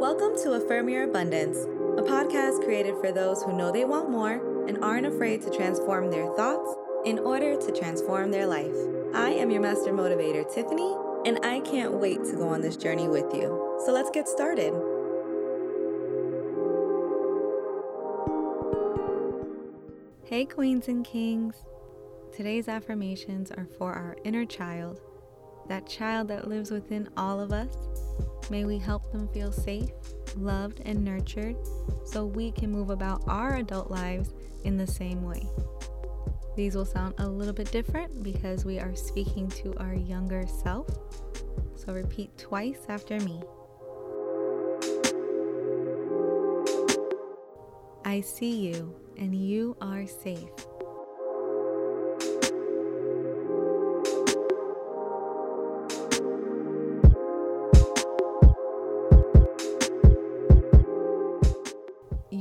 Welcome to Affirm Your Abundance, a podcast created for those who know they want more and aren't afraid to transform their thoughts in order to transform their life. I am your master motivator, Tiffany, and I can't wait to go on this journey with you. So let's get started. Hey, queens and kings. Today's affirmations are for our inner child, that child that lives within all of us. May we help them feel safe, loved, and nurtured so we can move about our adult lives in the same way. These will sound a little bit different because we are speaking to our younger self. So repeat twice after me. I see you and you are safe.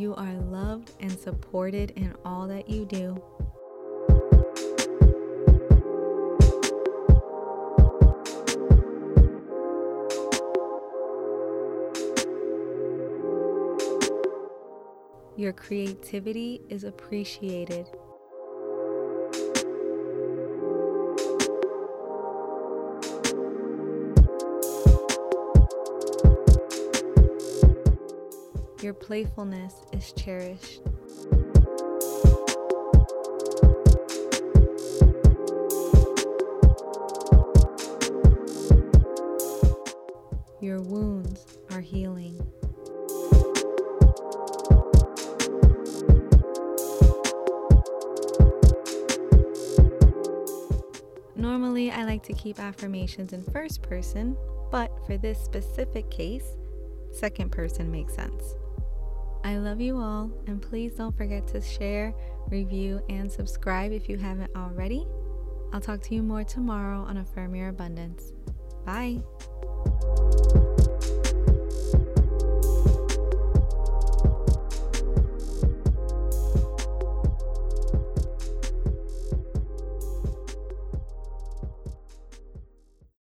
You are loved and supported in all that you do. Your creativity is appreciated. Your playfulness is cherished. Your wounds are healing. Normally, I like to keep affirmations in first person, but for this specific case, second person makes sense. I love you all, and please don't forget to share, review, and subscribe if you haven't already. I'll talk to you more tomorrow on Affirm Your Abundance. Bye.